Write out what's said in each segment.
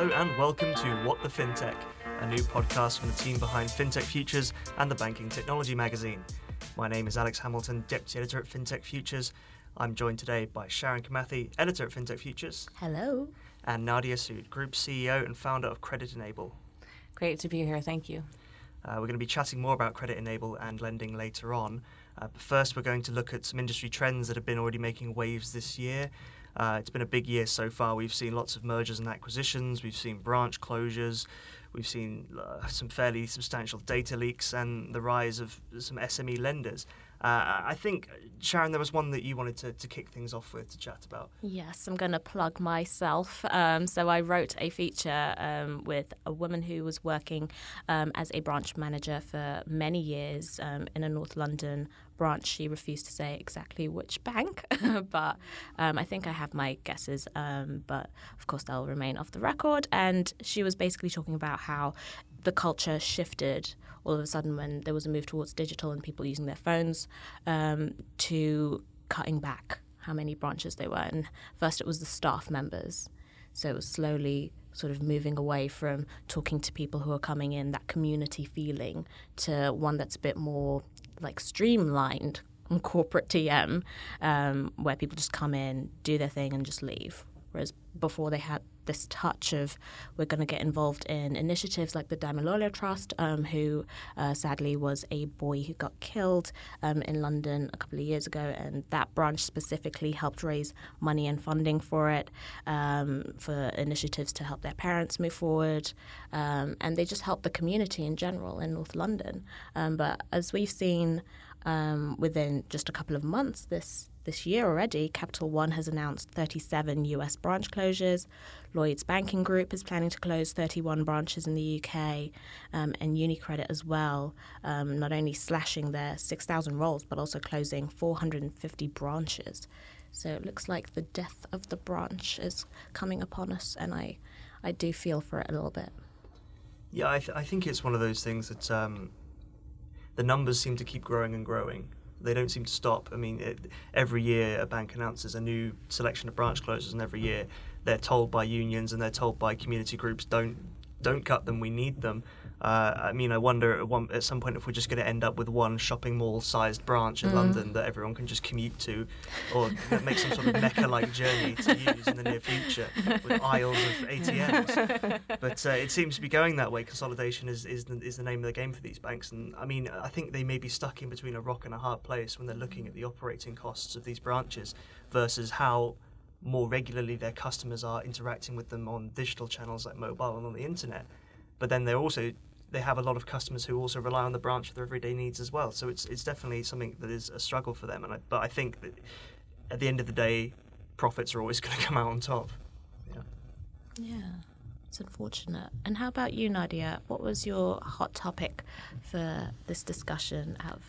Hello and welcome to What the FinTech, a new podcast from the team behind FinTech Futures and the Banking Technology magazine. My name is Alex Hamilton, Deputy Editor at FinTech Futures. I'm joined today by Sharon Kimathi, Editor at FinTech Futures. Hello. And Nadia Sood, Group CEO and founder of CreditEnable. Great to be here, thank you. Uh, we're going to be chatting more about CreditEnable and lending later on. Uh, but first, we're going to look at some industry trends that have been already making waves this year. Uh, it's been a big year so far. We've seen lots of mergers and acquisitions, we've seen branch closures, we've seen uh, some fairly substantial data leaks, and the rise of some SME lenders. Uh, I think, Sharon, there was one that you wanted to, to kick things off with to chat about. Yes, I'm going to plug myself. Um, so I wrote a feature um, with a woman who was working um, as a branch manager for many years um, in a North London branch. She refused to say exactly which bank, but um, I think I have my guesses. Um, but of course, they'll remain off the record. And she was basically talking about how the culture shifted all of a sudden when there was a move towards digital and people using their phones um, to cutting back how many branches they were. And first it was the staff members. So it was slowly sort of moving away from talking to people who are coming in, that community feeling, to one that's a bit more like streamlined corporate TM, um, where people just come in, do their thing, and just leave. Whereas before they had this touch of we're going to get involved in initiatives like the Damilola Trust, um, who uh, sadly was a boy who got killed um, in London a couple of years ago, and that branch specifically helped raise money and funding for it um, for initiatives to help their parents move forward, um, and they just help the community in general in North London. Um, but as we've seen um, within just a couple of months, this this year already, Capital One has announced 37 US branch closures. Lloyds Banking Group is planning to close 31 branches in the UK, um, and UniCredit as well, um, not only slashing their 6,000 roles, but also closing 450 branches. So it looks like the death of the branch is coming upon us, and I, I do feel for it a little bit. Yeah, I, th- I think it's one of those things that um, the numbers seem to keep growing and growing they don't seem to stop. I mean, it, every year a bank announces a new selection of branch closures, and every year they're told by unions and they're told by community groups, don't don't cut them, we need them. Uh, I mean, I wonder at, one, at, some point if we're just going to end up with one shopping mall-sized branch in mm. London that everyone can just commute to, or make some sort of Mecca-like journey to use in the near future with aisles of ATMs. But uh, it seems to be going that way. Consolidation is, is the, is the name of the game for these banks, and I mean, I think they may be stuck in between a rock and a hard place when they're looking at the operating costs of these branches versus how more regularly their customers are interacting with them on digital channels like mobile and on the internet. But then they're also they have a lot of customers who also rely on the branch for their everyday needs as well. So it's it's definitely something that is a struggle for them. And I, but I think that at the end of the day, profits are always going to come out on top. Yeah. Yeah. It's unfortunate. And how about you, Nadia? What was your hot topic for this discussion of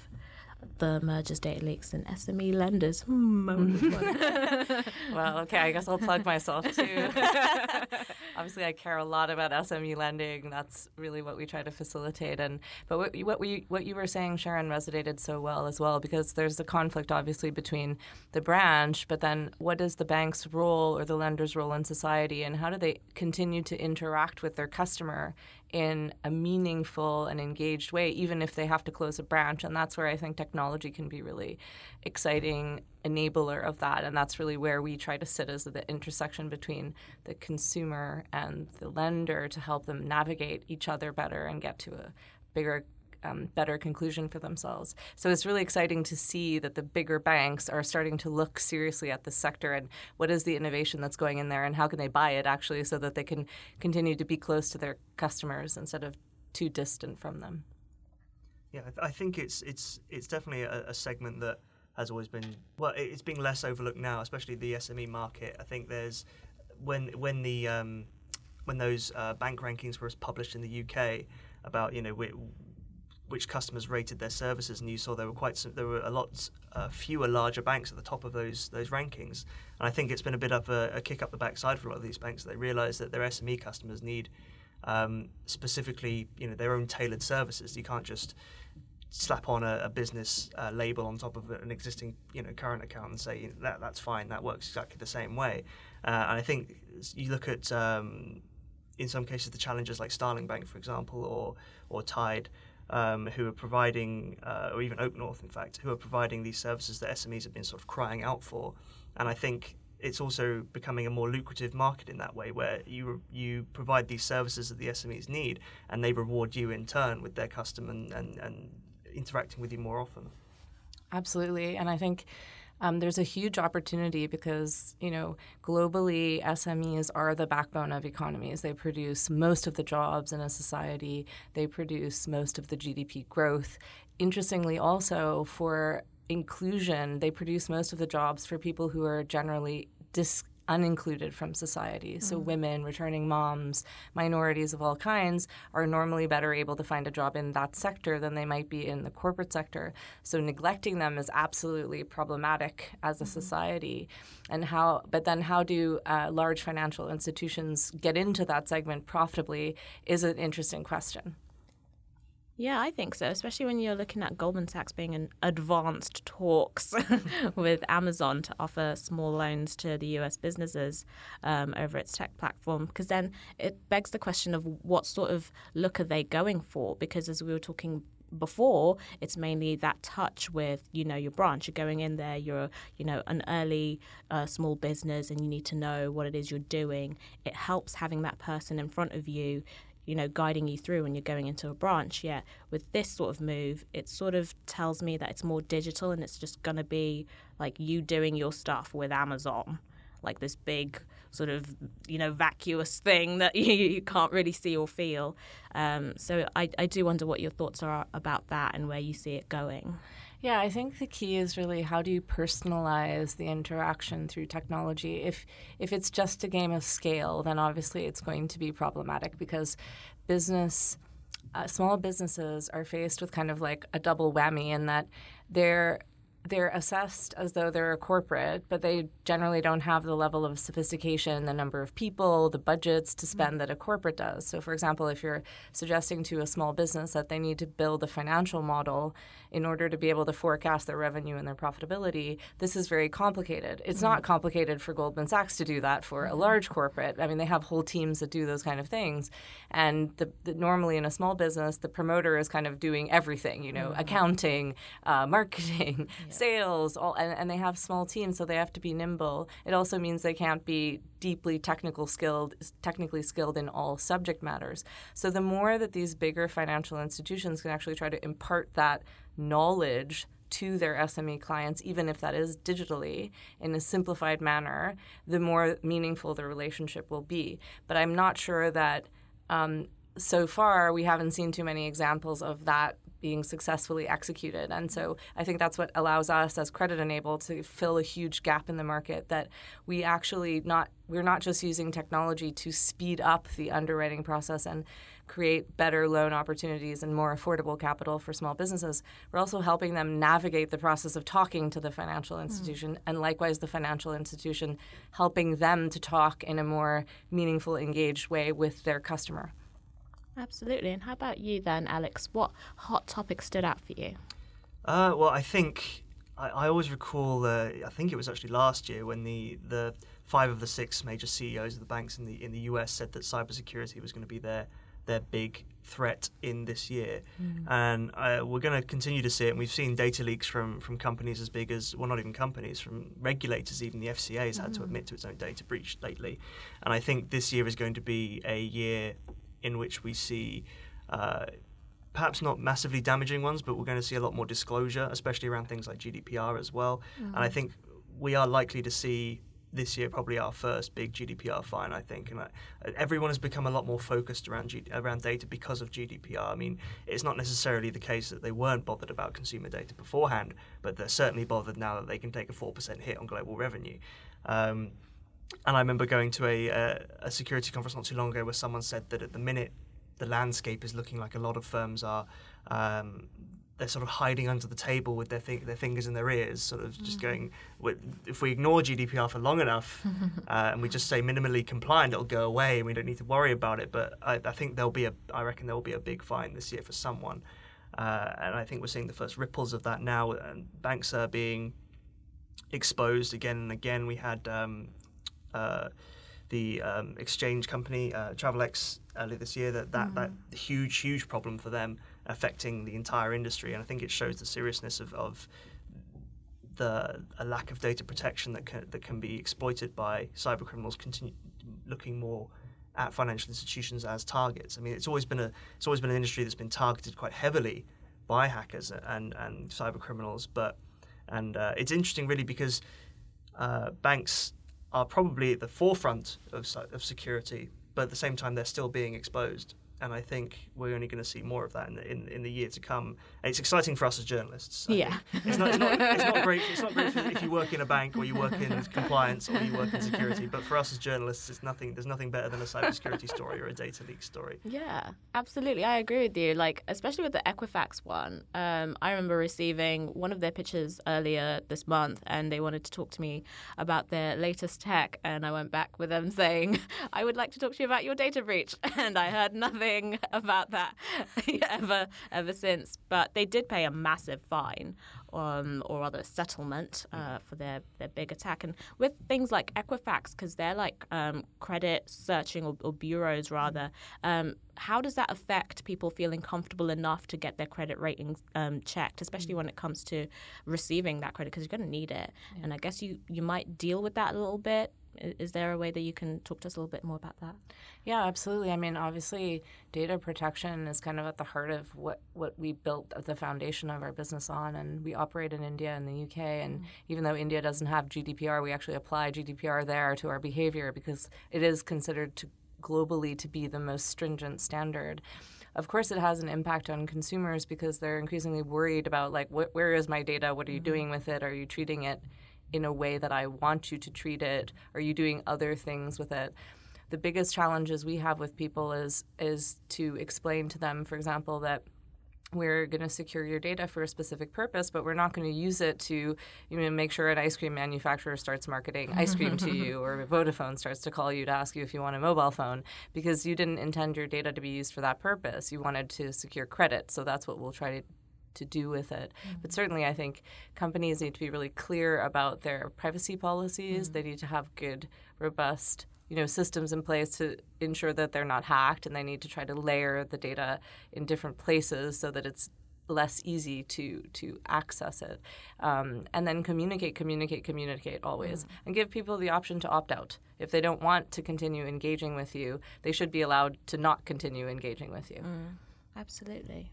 the mergers, data leaks, and SME lenders. Hmm, well, okay, I guess I'll plug myself too. Obviously, I care a lot about SME lending. That's really what we try to facilitate. And but what, what we what you were saying, Sharon, resonated so well as well because there's a conflict obviously between the branch, but then what is the bank's role or the lender's role in society, and how do they continue to interact with their customer in a meaningful and engaged way, even if they have to close a branch. And that's where I think technology can be really exciting enabler of that. And that's really where we try to sit as the intersection between the consumer and the lender to help them navigate each other better and get to a bigger um, better conclusion for themselves. So it's really exciting to see that the bigger banks are starting to look seriously at the sector and what is the innovation that's going in there and how can they buy it actually so that they can continue to be close to their customers instead of too distant from them. Yeah, I think it's it's it's definitely a, a segment that has always been well, it's being less overlooked now, especially the SME market. I think there's when when the um, when those uh, bank rankings were published in the UK about you know which customers rated their services, and you saw there were quite some, there were a lot uh, fewer larger banks at the top of those those rankings. And I think it's been a bit of a, a kick up the backside for a lot of these banks. They realise that their SME customers need um, specifically, you know, their own tailored services. You can't just slap on a, a business uh, label on top of an existing, you know, current account and say that that's fine. That works exactly the same way. Uh, and I think you look at um, in some cases, the challengers like Starling Bank, for example, or or Tide, um, who are providing, uh, or even OakNorth, in fact, who are providing these services that SMEs have been sort of crying out for. And I think it's also becoming a more lucrative market in that way, where you you provide these services that the SMEs need, and they reward you in turn with their custom and, and, and interacting with you more often. Absolutely, and I think. Um, there's a huge opportunity because you know globally SMEs are the backbone of economies. They produce most of the jobs in a society. They produce most of the GDP growth. Interestingly, also for inclusion, they produce most of the jobs for people who are generally dis- unincluded from society. So, mm. women, returning moms, minorities of all kinds are normally better able to find a job in that sector than they might be in the corporate sector. So, neglecting them is absolutely problematic as a mm-hmm. society. And how, but then, how do uh, large financial institutions get into that segment profitably is an interesting question. Yeah, I think so, especially when you're looking at Goldman Sachs being in advanced talks with Amazon to offer small loans to the US businesses um, over its tech platform. Because then it begs the question of what sort of look are they going for? Because as we were talking before it's mainly that touch with you know your branch you're going in there you're you know an early uh, small business and you need to know what it is you're doing it helps having that person in front of you you know, guiding you through when you're going into a branch. Yeah, with this sort of move, it sort of tells me that it's more digital and it's just going to be like you doing your stuff with Amazon, like this big sort of, you know, vacuous thing that you, you can't really see or feel. Um, so I, I do wonder what your thoughts are about that and where you see it going. Yeah, I think the key is really how do you personalize the interaction through technology. If if it's just a game of scale, then obviously it's going to be problematic because business uh, small businesses are faced with kind of like a double whammy in that they're they're assessed as though they're a corporate, but they generally don't have the level of sophistication, the number of people, the budgets to spend mm-hmm. that a corporate does. So, for example, if you're suggesting to a small business that they need to build a financial model in order to be able to forecast their revenue and their profitability, this is very complicated. It's mm-hmm. not complicated for Goldman Sachs to do that for mm-hmm. a large corporate. I mean, they have whole teams that do those kind of things. And the, the, normally in a small business, the promoter is kind of doing everything, you know, mm-hmm. accounting, uh, marketing. Yeah sales, all, and, and they have small teams, so they have to be nimble. It also means they can't be deeply technical skilled, technically skilled in all subject matters. So the more that these bigger financial institutions can actually try to impart that knowledge to their SME clients, even if that is digitally in a simplified manner, the more meaningful the relationship will be. But I'm not sure that um, so far we haven't seen too many examples of that being successfully executed. And so I think that's what allows us as credit enabled to fill a huge gap in the market that we actually not we're not just using technology to speed up the underwriting process and create better loan opportunities and more affordable capital for small businesses. We're also helping them navigate the process of talking to the financial hmm. institution, mm. and likewise, the financial institution helping them to talk in a more meaningful, engaged way with their customer. Absolutely. And how about you then, Alex? What hot topic stood out for you? Uh, well, I think I, I always recall. Uh, I think it was actually last year when the the five of the six major CEOs of the banks in the in the US said that cybersecurity was going to be their their big threat in this year, mm. and uh, we're going to continue to see it. And we've seen data leaks from from companies as big as well, not even companies, from regulators. Even the FCA has mm. had to mm. admit to its own data breach lately, and I think this year is going to be a year in which we see uh, perhaps not massively damaging ones, but we're going to see a lot more disclosure, especially around things like GDPR as well. Mm-hmm. And I think we are likely to see this year probably our first big GDPR fine, I think. And I, everyone has become a lot more focused around G, around data because of GDPR. I mean, it's not necessarily the case that they weren't bothered about consumer data beforehand, but they're certainly bothered now that they can take a 4% hit on global revenue. Um, and I remember going to a, a, a security conference not too long ago where someone said that at the minute the landscape is looking like a lot of firms are um, they're sort of hiding under the table with their th- their fingers in their ears, sort of just mm. going. If we ignore GDPR for long enough, uh, and we just say minimally compliant, it'll go away, and we don't need to worry about it. But I, I think there'll be a. I reckon there will be a big fine this year for someone, uh, and I think we're seeing the first ripples of that now. And banks are being exposed again and again. We had um, uh, the um, exchange company uh, Travelex earlier this year that that, that huge huge problem for them affecting the entire industry, and I think it shows the seriousness of, of the a lack of data protection that can, that can be exploited by cyber criminals. Continue looking more at financial institutions as targets. I mean, it's always been a it's always been an industry that's been targeted quite heavily by hackers and and cyber criminals. But and uh, it's interesting really because uh, banks are probably at the forefront of of security, but at the same time they're still being exposed and I think we're only going to see more of that in the, in, in the year to come. And it's exciting for us as journalists. yeah, it's not, it's not, it's not great. It's not great if you work in a bank or you work in compliance or you work in security. But for us as journalists, it's nothing. There's nothing better than a cybersecurity story or a data leak story. Yeah, absolutely. I agree with you. Like especially with the Equifax one, um, I remember receiving one of their pitches earlier this month, and they wanted to talk to me about their latest tech, and I went back with them saying, "I would like to talk to you about your data breach," and I heard nothing about that ever ever since. But they did pay a massive fine, um, or rather settlement uh, for their their big attack. And with things like Equifax, because they're like um, credit searching or, or bureaus rather. Um, how does that affect people feeling comfortable enough to get their credit ratings um, checked, especially when it comes to receiving that credit? Because you're going to need it, yeah. and I guess you you might deal with that a little bit is there a way that you can talk to us a little bit more about that? Yeah, absolutely. I mean, obviously, data protection is kind of at the heart of what, what we built the foundation of our business on. And we operate in India and the UK. And mm-hmm. even though India doesn't have GDPR, we actually apply GDPR there to our behavior because it is considered to globally to be the most stringent standard of course it has an impact on consumers because they're increasingly worried about like wh- where is my data what are you mm-hmm. doing with it are you treating it in a way that I want you to treat it? Are you doing other things with it? The biggest challenges we have with people is is to explain to them, for example, that we're going to secure your data for a specific purpose, but we're not going to use it to you know, make sure an ice cream manufacturer starts marketing ice cream to you or Vodafone starts to call you to ask you if you want a mobile phone because you didn't intend your data to be used for that purpose. You wanted to secure credit, so that's what we'll try to to do with it. Mm-hmm. But certainly, I think companies need to be really clear about their privacy policies. Mm-hmm. They need to have good, robust you know systems in place to ensure that they're not hacked and they need to try to layer the data in different places so that it's less easy to to access it um, and then communicate communicate communicate always mm. and give people the option to opt out if they don't want to continue engaging with you they should be allowed to not continue engaging with you mm. absolutely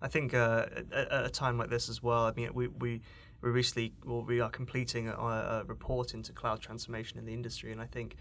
I think uh, at, at, a time like this as well. I mean, we we we recently well, we are completing a, a report into cloud transformation in the industry, and I think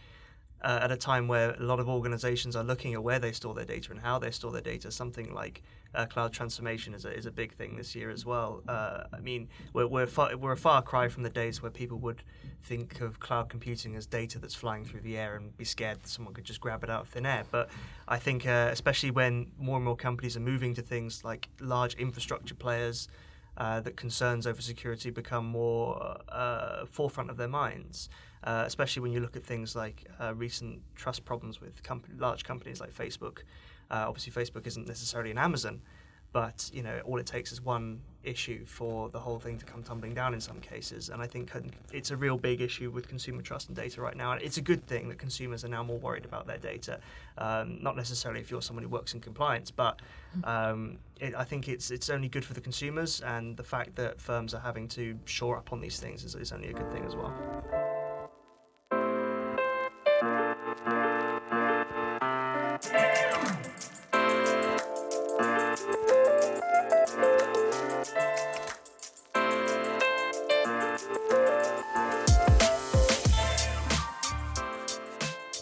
uh, at a time where a lot of organizations are looking at where they store their data and how they store their data, something like uh, cloud transformation is a, is a big thing this year as well. Uh, I mean, we're, we're, far, we're a far cry from the days where people would think of cloud computing as data that's flying through the air and be scared that someone could just grab it out of thin air. But I think, uh, especially when more and more companies are moving to things like large infrastructure players, uh, that concerns over security become more uh, forefront of their minds, uh, especially when you look at things like uh, recent trust problems with large companies like Facebook. Uh, obviously, Facebook isn't necessarily an Amazon, but you know all it takes is one issue for the whole thing to come tumbling down in some cases and i think it's a real big issue with consumer trust and data right now and it's a good thing that consumers are now more worried about their data. Um, not necessarily if you're someone who works in compliance but um, it, i think it's it's only good for the consumers and the fact that firms are having to shore up on these things is, is only a good thing as well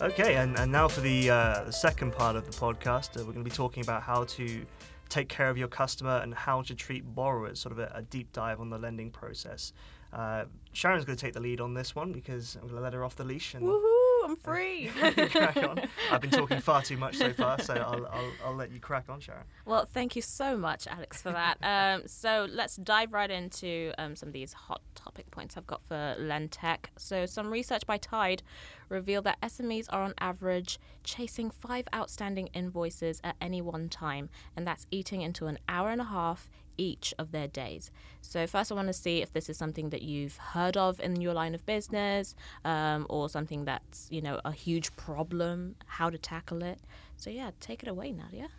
Okay, and, and now for the, uh, second part of the podcast, uh, we're going to be talking about how to take care of your customer and how to treat borrowers, sort of a, a deep dive on the lending process. Uh, Sharon's going to take the lead on this one because I'm going to let her off the leash. And, Woohoo! I'm free. crack on. I've been talking far too much so far, so I'll, I'll, I'll let you crack on, Sharon. Well, thank you so much, Alex, for that. Um, so let's dive right into um, some of these hot topic points I've got for LendTech. So some research by Tide revealed that SMEs are on average chasing five outstanding invoices at any one time, and that's eating into an hour and a half each of their days. So, first, I want to see if this is something that you've heard of in your line of business um, or something that's, you know, a huge problem, how to tackle it. So, yeah, take it away, Nadia.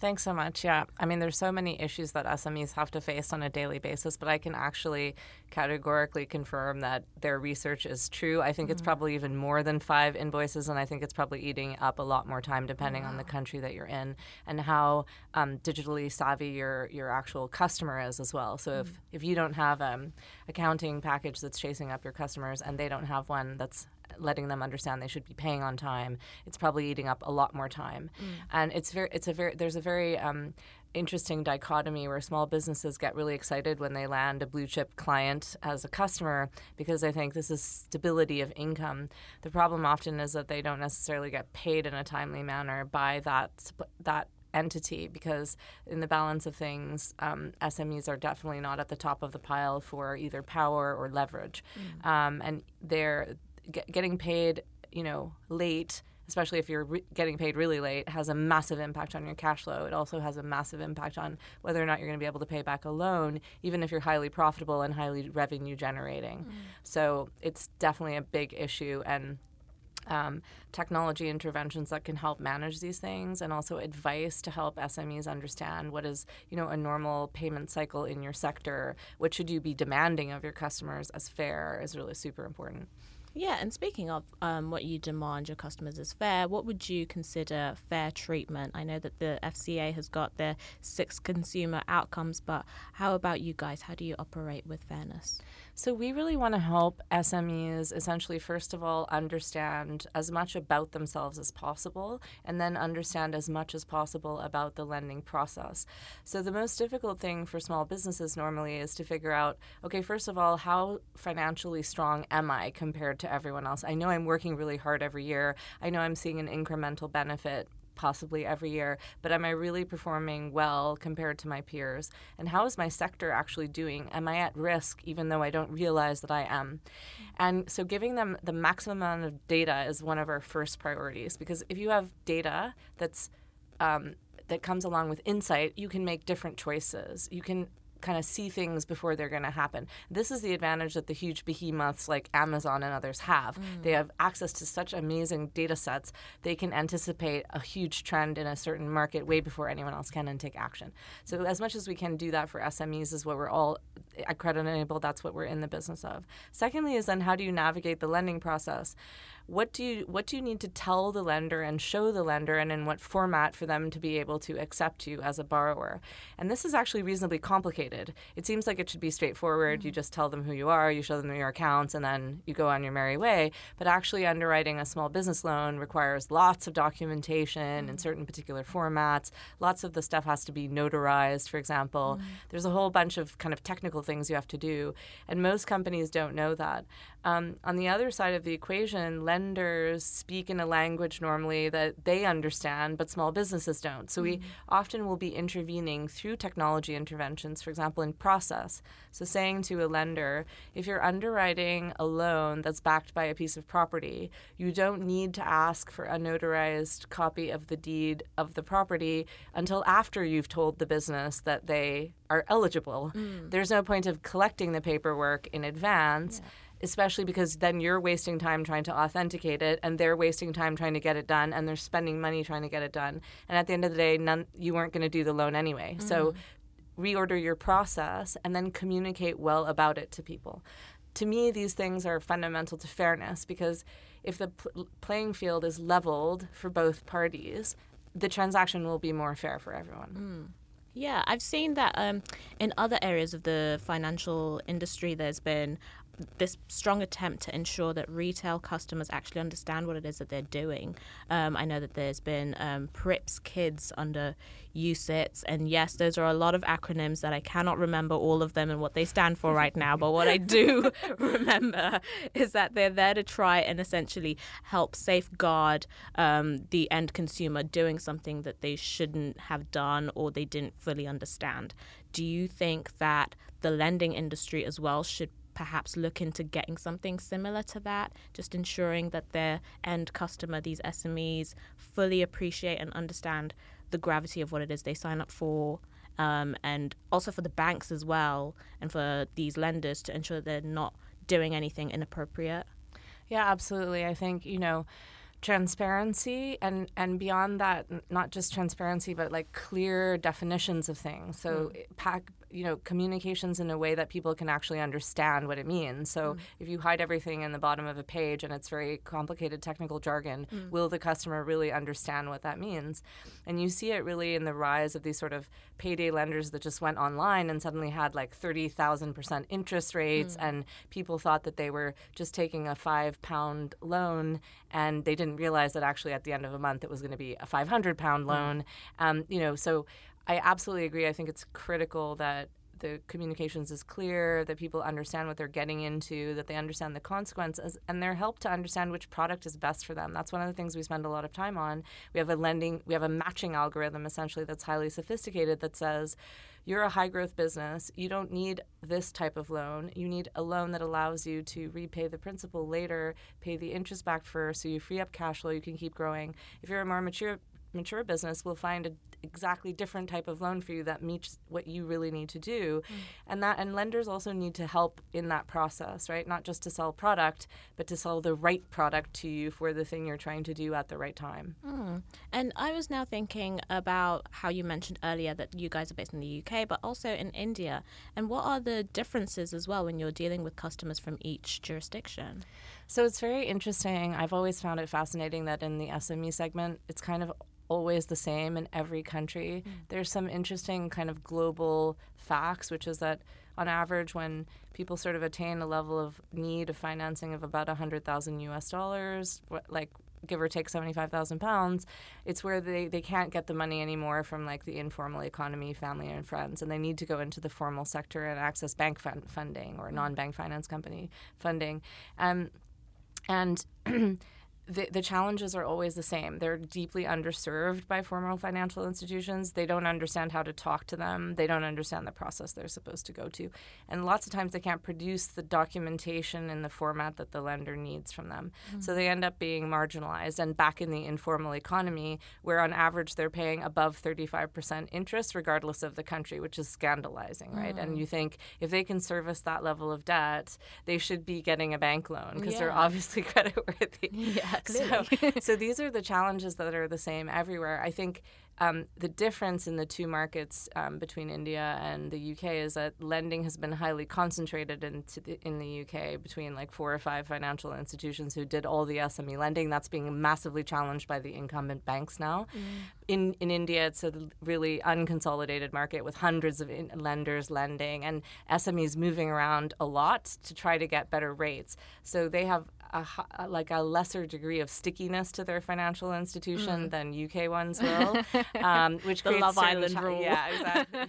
Thanks so much. Yeah. I mean, there's so many issues that SMEs have to face on a daily basis, but I can actually categorically confirm that their research is true. I think mm-hmm. it's probably even more than five invoices, and I think it's probably eating up a lot more time depending wow. on the country that you're in and how um, digitally savvy your, your actual customer is as well. So mm-hmm. if, mm. if you don't have an um, accounting package that's chasing up your customers and they don't have one that's letting them understand they should be paying on time, it's probably eating up a lot more time. Mm. And it's very, it's a very, there's a very um, interesting dichotomy where small businesses get really excited when they land a blue chip client as a customer because they think this is stability of income. The problem often is that they don't necessarily get paid in a timely manner by that that entity because in the balance of things um, smes are definitely not at the top of the pile for either power or leverage mm. um, and they're get, getting paid, you know, late, especially if you're re- getting paid really late, has a massive impact on your cash flow. It also has a massive impact on whether or not you're going to be able to pay back a loan, even if you're highly profitable and highly revenue generating. Mm. So it's definitely a big issue and. Um, technology interventions that can help manage these things and also advice to help SMEs understand what is you know a normal payment cycle in your sector what should you be demanding of your customers as fair is really super important yeah, and speaking of um, what you demand your customers as fair, what would you consider fair treatment? I know that the FCA has got their six consumer outcomes, but how about you guys? How do you operate with fairness? So, we really want to help SMEs essentially, first of all, understand as much about themselves as possible, and then understand as much as possible about the lending process. So, the most difficult thing for small businesses normally is to figure out okay, first of all, how financially strong am I compared to everyone else? I know I'm working really hard every year, I know I'm seeing an incremental benefit possibly every year, but am I really performing well compared to my peers? And how is my sector actually doing? Am I at risk even though I don't realize that I am? And so giving them the maximum amount of data is one of our first priorities because if you have data that's um, that comes along with insight, you can make different choices. You can kind of see things before they're going to happen. This is the advantage that the huge behemoths like Amazon and others have. Mm. They have access to such amazing data sets. They can anticipate a huge trend in a certain market way before anyone else can and take action. So as much as we can do that for SMEs is what we're all at Credit Enabled, that's what we're in the business of. Secondly is then how do you navigate the lending process? what do you what do you need to tell the lender and show the lender and in what format for them to be able to accept you as a borrower and this is actually reasonably complicated it seems like it should be straightforward mm-hmm. you just tell them who you are you show them your accounts and then you go on your merry way but actually underwriting a small business loan requires lots of documentation mm-hmm. in certain particular formats lots of the stuff has to be notarized for example mm-hmm. there's a whole bunch of kind of technical things you have to do and most companies don't know that um, on the other side of the equation lenders speak in a language normally that they understand, but small businesses don't. So mm-hmm. we often will be intervening through technology interventions, for example, in process. So saying to a lender, if you're underwriting a loan that's backed by a piece of property, you don't need to ask for a notarized copy of the deed of the property until after you've told the business that they are eligible. Mm. There's no point of collecting the paperwork in advance. Yeah especially because then you're wasting time trying to authenticate it and they're wasting time trying to get it done and they're spending money trying to get it done and at the end of the day none you weren't going to do the loan anyway mm-hmm. so reorder your process and then communicate well about it to people to me these things are fundamental to fairness because if the pl- playing field is leveled for both parties the transaction will be more fair for everyone mm. Yeah, I've seen that um, in other areas of the financial industry, there's been this strong attempt to ensure that retail customers actually understand what it is that they're doing. Um, I know that there's been um, PRIIPs KIDs under UCITS, and yes, those are a lot of acronyms that I cannot remember all of them and what they stand for right now. But what I do remember is that they're there to try and essentially help safeguard um, the end consumer doing something that they shouldn't have done or they didn't fully understand. Do you think that the lending industry as well should perhaps look into getting something similar to that, just ensuring that their end customer, these SMEs, fully appreciate and understand the gravity of what it is they sign up for um, and also for the banks as well, and for these lenders to ensure they're not doing anything inappropriate? Yeah, absolutely. I think, you know, transparency and and beyond that not just transparency but like clear definitions of things so mm. pack you know communications in a way that people can actually understand what it means so mm. if you hide everything in the bottom of a page and it's very complicated technical jargon mm. will the customer really understand what that means and you see it really in the rise of these sort of payday lenders that just went online and suddenly had like 30,000% interest rates mm. and people thought that they were just taking a 5 pound loan and they didn't realize that actually at the end of a month it was going to be a 500 pound mm. loan um, you know so I absolutely agree. I think it's critical that the communications is clear, that people understand what they're getting into, that they understand the consequences, and they're helped to understand which product is best for them. That's one of the things we spend a lot of time on. We have a lending, we have a matching algorithm essentially that's highly sophisticated that says, you're a high growth business. You don't need this type of loan. You need a loan that allows you to repay the principal later, pay the interest back first, so you free up cash flow, you can keep growing. If you're a more mature mature business, we'll find a exactly different type of loan for you that meets what you really need to do mm. and that and lenders also need to help in that process right not just to sell product but to sell the right product to you for the thing you're trying to do at the right time mm. and i was now thinking about how you mentioned earlier that you guys are based in the uk but also in india and what are the differences as well when you're dealing with customers from each jurisdiction so it's very interesting. I've always found it fascinating that in the SME segment, it's kind of always the same in every country. Mm. There's some interesting kind of global facts, which is that on average, when people sort of attain a level of need of financing of about 100,000 US dollars, like give or take 75,000 pounds, it's where they, they can't get the money anymore from like the informal economy, family and friends, and they need to go into the formal sector and access bank fund- funding or mm. non-bank finance company funding. Um, and the, the challenges are always the same. They're deeply underserved by formal financial institutions. They don't understand how to talk to them. They don't understand the process they're supposed to go to. And lots of times they can't produce the documentation in the format that the lender needs from them. Mm-hmm. So they end up being marginalized and back in the informal economy, where on average they're paying above 35% interest, regardless of the country, which is scandalizing, right? Mm-hmm. And you think if they can service that level of debt, they should be getting a bank loan because yeah. they're obviously creditworthy. Yeah. So, so these are the challenges that are the same everywhere. I think um, the difference in the two markets um, between India and the UK is that lending has been highly concentrated in, the, in the UK between like four or five financial institutions who did all the SME lending. That's being massively challenged by the incumbent banks now. Mm. In, in India, it's a really unconsolidated market with hundreds of lenders lending and SMEs moving around a lot to try to get better rates. So they have a, like a lesser degree of stickiness to their financial institution mm. than UK ones will, um, which the creates Love Island cha- rule. Yeah, exactly.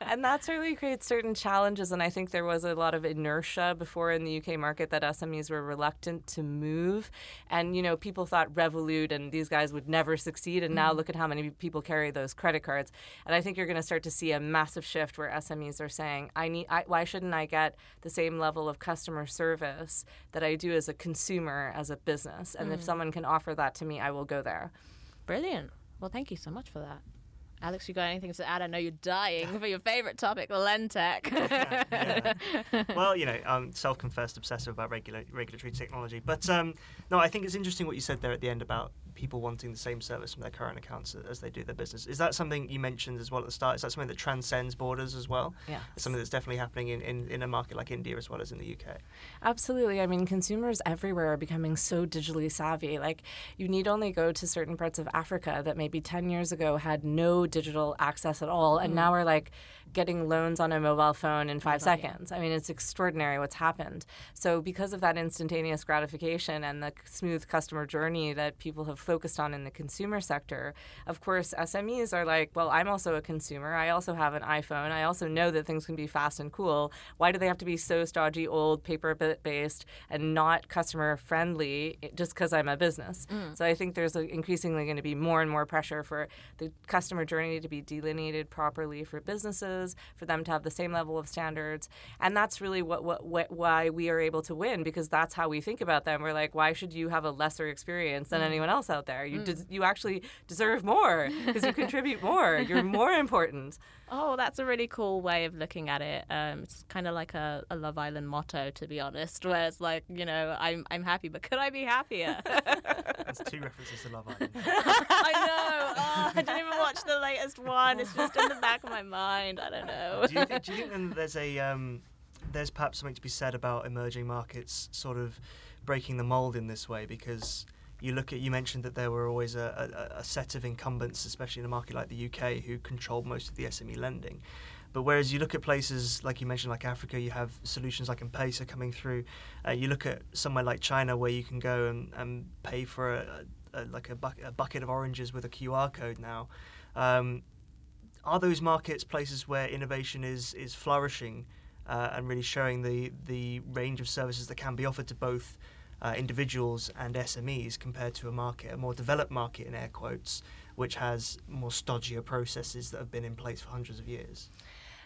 and that certainly creates certain challenges, and I think there was a lot of inertia before in the UK market that SMEs were reluctant to move, and you know people thought Revolut and these guys would never succeed, and mm. now look at how many people carry those credit cards, and I think you're going to start to see a massive shift where SMEs are saying, I need, I, why shouldn't I get the same level of customer service service that I do as a consumer, as a business. And mm. if someone can offer that to me, I will go there. Brilliant. Well, thank you so much for that. Alex, you got anything to add? I know you're dying for your favorite topic, Lendtech. yeah, yeah. Well, you know, I'm self-confessed obsessive about regula- regulatory technology, but um, no, I think it's interesting what you said there at the end about people wanting the same service from their current accounts as they do their business. Is that something you mentioned as well at the start? Is that something that transcends borders as well? Yeah. Something that's definitely happening in, in, in a market like India as well as in the UK? Absolutely. I mean, consumers everywhere are becoming so digitally savvy. Like, you need only go to certain parts of Africa that maybe 10 years ago had no digital access at all, and mm. now are like, getting loans on a mobile phone in five seconds. I mean, it's extraordinary what's happened. So, because of that instantaneous gratification and the smooth customer journey that people have focused on in the consumer sector, of course, SMEs are like, well, I'm also a consumer. I also have an iPhone. I also know that things can be fast and cool. Why do they have to be so stodgy, old, paper based, and not customer friendly just because I'm a business? Mm. So, I think there's increasingly going to be more and more pressure for the customer journey to be delineated properly for businesses for them to have the same level of standards. And that's really what, what, what why we are able to win because that's how we think about them. We're like, why should you have a lesser experience than mm. anyone else out there. You des- you actually deserve more because you contribute more. You're more important. Oh, that's a really cool way of looking at it. Um, it's kind of like a, a Love Island motto, to be honest, where it's like, you know, I'm I'm happy, but could I be happier? That's two references to Love Island. I know. Oh, I didn't even watch the latest one. It's just in the back of my mind. I don't know. do you, th- do you think then there's a um, there's perhaps something to be said about emerging markets sort of breaking the mold in this way because you look at you mentioned that there were always a, a, a set of incumbents, especially in a market like the UK, who controlled most of the SME lending. But whereas you look at places like you mentioned, like Africa, you have solutions like M-Pesa coming through. Uh, you look at somewhere like China, where you can go and, and pay for a, a like a, bu- a, bucket of oranges with a QR code now. Um, are those markets places where innovation is is flourishing uh, and really showing the the range of services that can be offered to both uh, individuals and SMEs compared to a market, a more developed market in air quotes, which has more stodgier processes that have been in place for hundreds of years.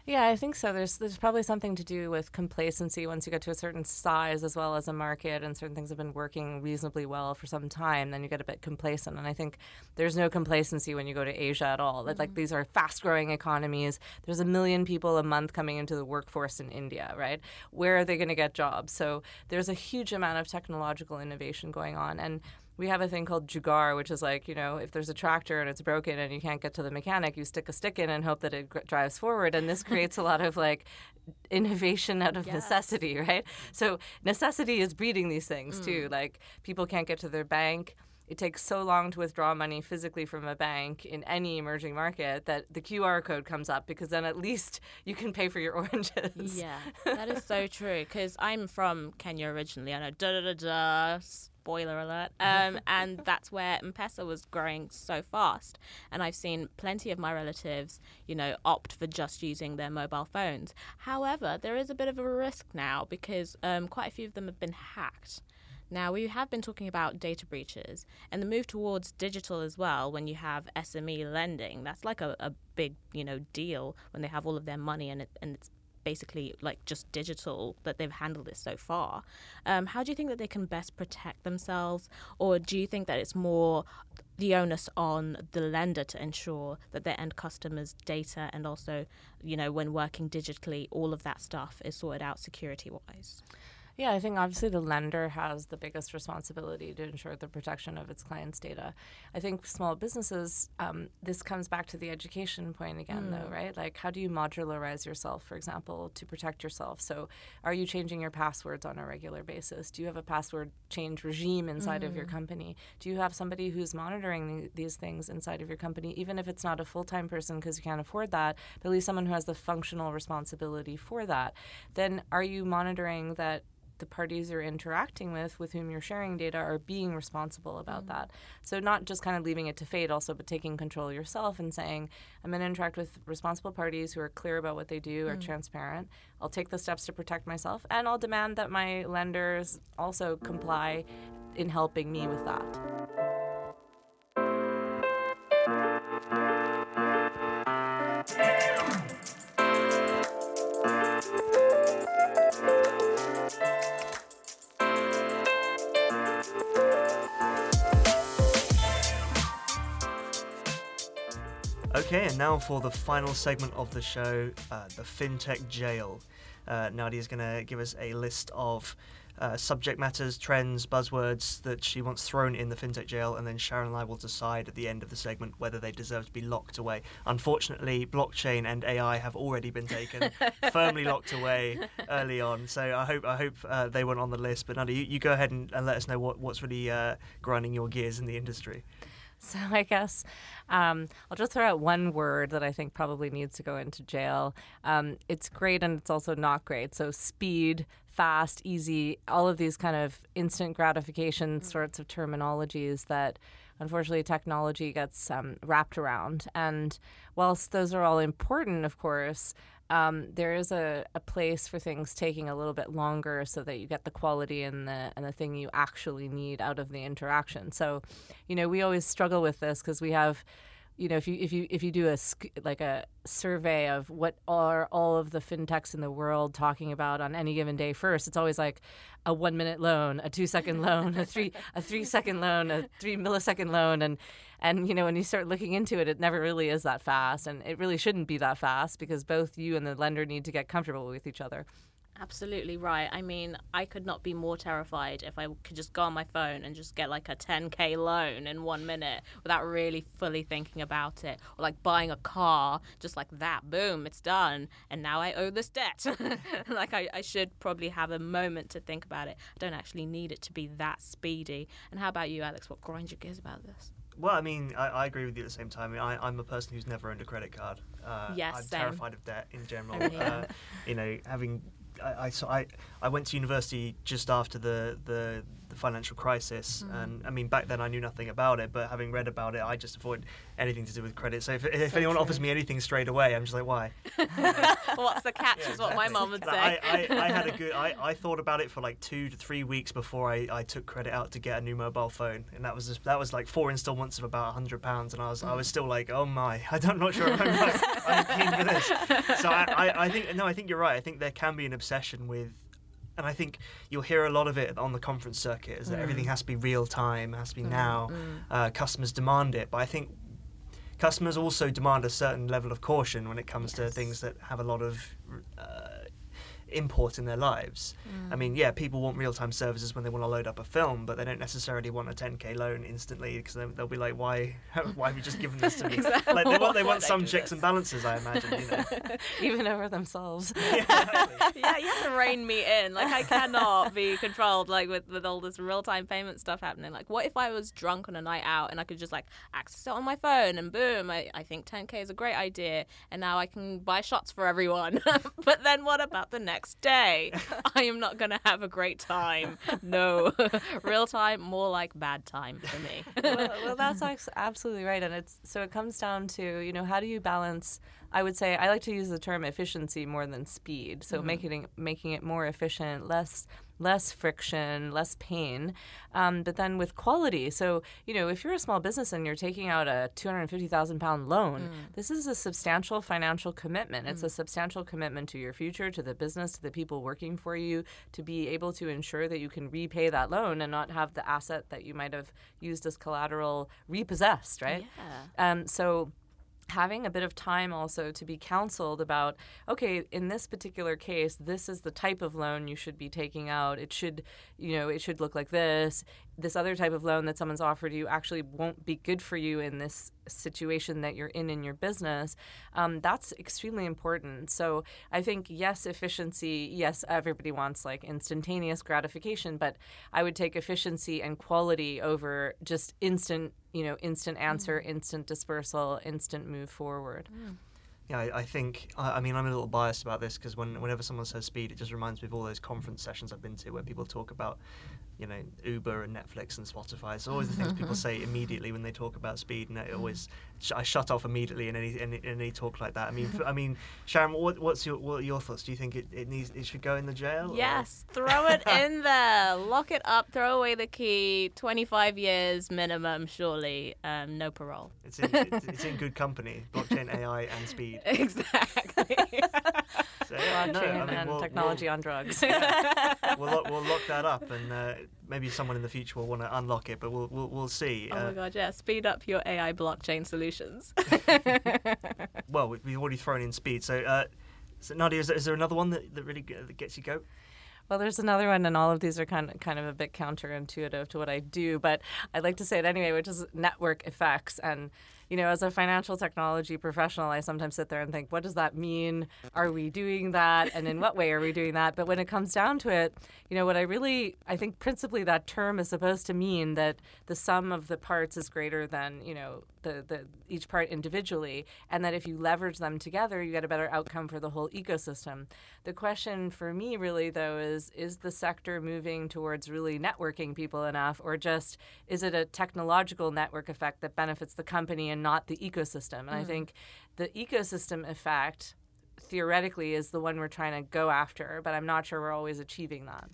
Yeah, I think so. There's there's probably something to do with complacency once you get to a certain size as well as a market and certain things have been working reasonably well for some time, then you get a bit complacent. And I think there's no complacency when you go to Asia at all. Mm-hmm. Like these are fast growing economies. There's a million people a month coming into the workforce in India, right? Where are they going to get jobs? So there's a huge amount of technological innovation going on and we have a thing called jugaad, which is like, you know, if there's a tractor and it's broken and you can't get to the mechanic, you stick a stick in and hope that it g- drives forward. And this creates a lot of like innovation out of yes. necessity, right? So necessity is breeding these things mm. too. Like people can't get to their bank. It takes so long to withdraw money physically from a bank in any emerging market that the QR code comes up because then at least you can pay for your oranges. Yeah, that is so true. Because I'm from Kenya originally. I da da da da spoiler alert. Um, and that's where M-Pesa was growing so fast. And I've seen plenty of my relatives, you know, opt for just using their mobile phones. However, there is a bit of a risk now because um, quite a few of them have been hacked. Now, we have been talking about data breaches and the move towards digital as well when you have SME lending. That's like a, a big, you know, deal when they have all of their money and, it, and it's basically like just digital that they've handled it so far. Um, how do you think that they can best protect themselves, or do you think that it's more the onus on the lender to ensure that their end customers' data and also, you know, when working digitally, all of that stuff is sorted out security wise? Yeah, I think obviously the lender has the biggest responsibility to ensure the protection of its clients' data. I think small businesses, um, this comes back to the education point again, mm. though, right? Like, how do you modularize yourself, for example, to protect yourself? So, are you changing your passwords on a regular basis? Do you have a password change regime inside mm. of your mm. company? Do you have somebody who's monitoring the, these things inside of your company, even if it's not a full time person because you can't afford that, but at least someone who has the functional responsibility for that? Then, are you monitoring that? The parties you're interacting with, with whom you're sharing data, are being responsible about mm-hmm. that. So not just kind of leaving it to fate, also, but taking control yourself and saying, I'm going to interact with responsible parties who are clear about what they do, mm-hmm. are mm. transparent. I'll take the steps to protect myself, and I'll demand that my lenders also comply in helping me with that. Okay, and now for the final segment of the show, uh, the FinTech Jail. Uh, Nadia is going to give us a list of uh, subject matters, trends, buzzwords that she wants thrown in the FinTech Jail, and then Sharon and I will decide at the end of the segment whether they deserve to be locked away. Unfortunately, blockchain and AI have already been taken firmly locked away early on, so I hope I hope uh, they weren't on the list. But Nadia, you, you go ahead and, and, let us know what, what's really uh, grinding your gears in the industry. So I guess um, I'll just throw out one word that I think probably needs to go into jail. Um, it's great and it's also not great. So speed, fast, easy, all of these kind of instant gratification mm-hmm. sorts of terminologies that unfortunately technology gets um, wrapped around. And whilst those are all important, of course, um, there is a, a place for things taking a little bit longer so that you get the quality and the and the thing you actually need out of the interaction. So, you know, we always struggle with this because we have you know, if you if you if you do a like a survey of what are all of the fintechs in the world talking about on any given day first, it's always like a one minute loan, a two second loan, a three a three second loan, a three millisecond loan, and and you know when you start looking into it, it never really is that fast, and it really shouldn't be that fast because both you and the lender need to get comfortable with each other. Absolutely right. I mean, I could not be more terrified if I could just go on my phone and just get like a 10k loan in one minute without really fully thinking about it. Or like buying a car just like that. Boom, it's done. And now I owe this debt. like, I, I should probably have a moment to think about it. I don't actually need it to be that speedy. And how about you, Alex? What grinds your gears about this? Well, I mean, I, I, agree with you at the same time. I, am a person who's never owned a credit card. Uh, yes, I'm same. terrified of debt in general. uh, you know, having I, I, so I, I went to university just after the, the, the financial crisis, mm. and I mean back then I knew nothing about it, but having read about it, I just avoid anything to do with credit. So if, if anyone true. offers me anything straight away, I'm just like, why? What's the catch? Yeah, is what my mom would say. I, I, I, had a good. I, I thought about it for like two to three weeks before I, I took credit out to get a new mobile phone, and that was just, that was like four installments of about a hundred pounds, and I was mm. I was mm. still like, oh my, I'm not sure if I'm, I'm keen for this. So I, I, I think no, I think you're right. I think there can be an obsession with and I think you'll hear a lot of it on the conference circuit is that mm. everything has to be real time, has to be mm. now. Mm. Uh, customers demand it, but I think customers also demand a certain level of caution when it comes yes. to things that have a lot of uh, import in their lives. Mm. I mean, yeah, people want real time services when they want to load up a film, but they don't necessarily want a 10k loan instantly because they'll be like, why, why have you just given this to me? exactly. Like they want, they want some checks and balances, I imagine. You know? Even over themselves. yeah, exactly. yeah, you have to rein me in. Like I cannot be controlled like with, with all this real time payment stuff happening. Like, what if I was drunk on a night out and I could just like access it on my phone and boom, I, I think 10k is a great idea, and now I can buy shots for everyone. but then what about the next? Next day, I am not going to have a great time. No, real time, more like bad time for me. well, well, that's absolutely right, and it's so it comes down to you know how do you balance. I would say I like to use the term efficiency more than speed. So mm-hmm. making making it more efficient, less less friction, less pain, um, but then with quality. So, you know, if you're a small business and you're taking out a 250,000 pound loan, mm. this is a substantial financial commitment. Mm. It's a substantial commitment to your future, to the business, to the people working for you, to be able to ensure that you can repay that loan and not have the asset that you might have used as collateral repossessed, right? Yeah. Um, so, having a bit of time also to be counseled about okay in this particular case this is the type of loan you should be taking out. It should you know it should look like this this other type of loan that someone's offered you actually won't be good for you in this situation that you're in in your business, um, that's extremely important. So I think, yes, efficiency, yes, everybody wants like instantaneous gratification, but I would take efficiency and quality over just instant, you know, instant answer, mm. instant dispersal, instant move forward. Mm. Yeah, I, I think. I, I, mean, I'm a little biased about this because when, whenever someone says speed, it just reminds me of all those conference sessions I've been to where people talk about you know Uber and Netflix and Spotify. It's always the things people say immediately when they talk about speed, and it always sh- I shut off immediately in any, in, in any talk like that. I mean, I mean, Sharon, what, what's your what your thoughts? Do you think it, it needs it should go in the jail? Yes, or? throw it in there, lock it up, throw away the key. Twenty five years minimum, surely, um, no parole. It's in, it's, it's in good company. Blockchain, AI, and speed. Exactly. so, yeah, no, I mean, and we'll, technology we'll, on drugs. Yeah, we'll, lock, we'll lock that up and. Uh, maybe someone in the future will want to unlock it, but we'll we'll, we'll see. Oh uh, my god, yeah! Speed up your AI blockchain solutions. well, we've already thrown in speed, so. Uh, so Nadia, is there, is there another one that, that really that gets you go? Well, there's another one, and all of these are kind of, kind of a bit counterintuitive to what I do, but I'd like to say it anyway, which is network effects. And you know, as a financial technology professional, I sometimes sit there and think, what does that mean? Are we doing that? And in what way are we doing that? But when it comes down to it, you know, what I really, I think principally that term is supposed to mean that the sum of the parts is greater than, you know, the, the each part individually, and that if you leverage them together, you get a better outcome for the whole ecosystem. The question for me really though is is the sector moving towards really networking people enough, or just is it a technological network effect that benefits the company and not the ecosystem? And mm. I think the ecosystem effect theoretically is the one we're trying to go after, but I'm not sure we're always achieving that.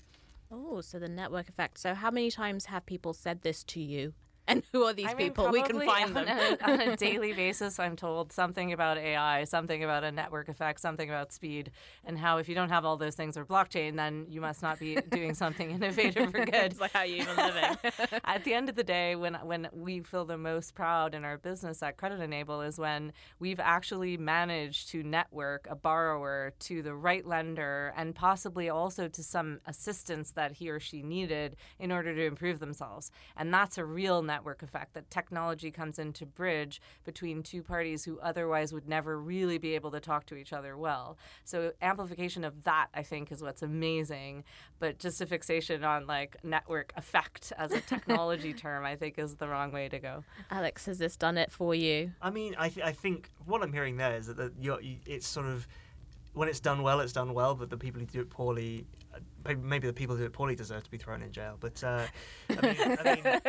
Oh, so the network effect. So, how many times have people said this to you? And who are these I mean, people? We can find on them. A, on a daily basis, I'm told something about AI, something about a network effect, something about speed, and how if you don't have all those things or blockchain, then you must not be doing something innovative or good. it's like, how you even living? at the end of the day, when when we feel the most proud in our business at CreditEnable is when we've actually managed to network a borrower to the right lender and possibly also to some assistance that he or she needed in order to improve themselves. And that's a real network effect that technology comes in to bridge between two parties who otherwise would never really be able to talk to each other well. So amplification of that, I think, is what's amazing. But just a fixation on like network effect as a technology term, I think, is the wrong way to go. Alex, has this done it for you? I mean, I, th- I think what I'm hearing there is that the, you're, you, it's sort of when it's done well, it's done well, but the people who do it poorly, maybe, maybe the people who do it poorly deserve to be thrown in jail. But uh, I, mean, I, mean,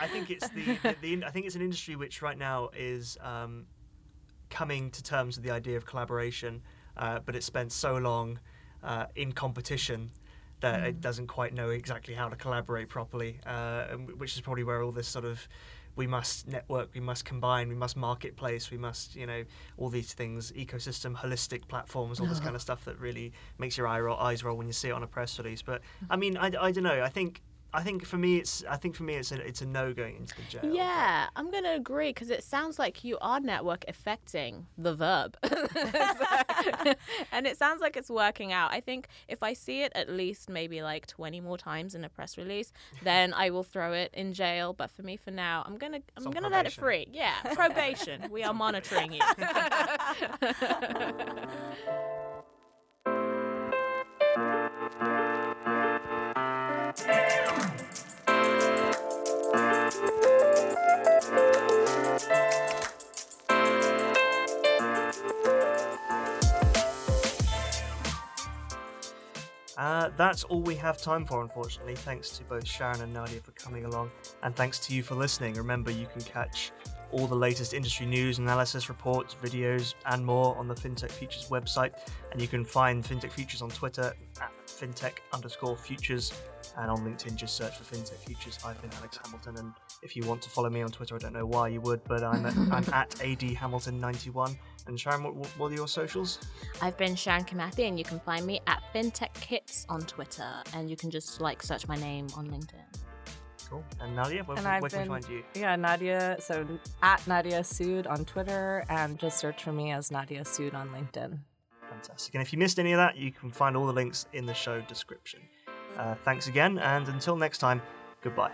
I think it's the, the, the, I think it's an industry which right now is um, coming to terms with the idea of collaboration, uh, but it's spent so long uh, in competition that it doesn't quite know exactly how to collaborate properly, uh, and which is probably where all this sort of we must network, we must combine, we must marketplace, we must, you know, all these things, ecosystem, holistic platforms, all this uh-huh. kind of stuff that really makes your eye roll, eyes roll when you see it on a press release. But I mm-hmm. mean, I, I don't know. I think I think for me, it's I think for me, it's a, it's a no going into the jail. Yeah, I'm gonna agree because it sounds like you are network affecting the verb, and it sounds like it's working out. I think if I see it at least maybe like 20 more times in a press release, then I will throw it in jail. But for me, for now, I'm gonna I'm on gonna let it free. Yeah, probation. we are monitoring you. Uh, that's all we have time for, unfortunately. Thanks to both Sharon and Nadia for coming along, and thanks to you for listening. Remember, you can catch all the latest industry news, analysis, reports, videos, and more on the FinTech Futures website. And you can find FinTech Futures on Twitter at FinTech underscore Futures, and on LinkedIn, just search for FinTech Futures. I've been Alex Hamilton, and if you want to follow me on Twitter, I don't know why you would, but I'm at, I'm at ADHamilton91. And Sharon, what, what are your socials? I've been Sharon Kimathi, and you can find me at FinTech Kits on Twitter, and you can just like search my name on LinkedIn. Cool. And Nadia, where, And where I've can we been- find you? Yeah, Nadia. So at Nadia Sood on Twitter, and just search for me as Nadia Sood on LinkedIn. Fantastic. And if you missed any of that, you can find all the links in the show description. Uh, thanks again, and until next time, goodbye.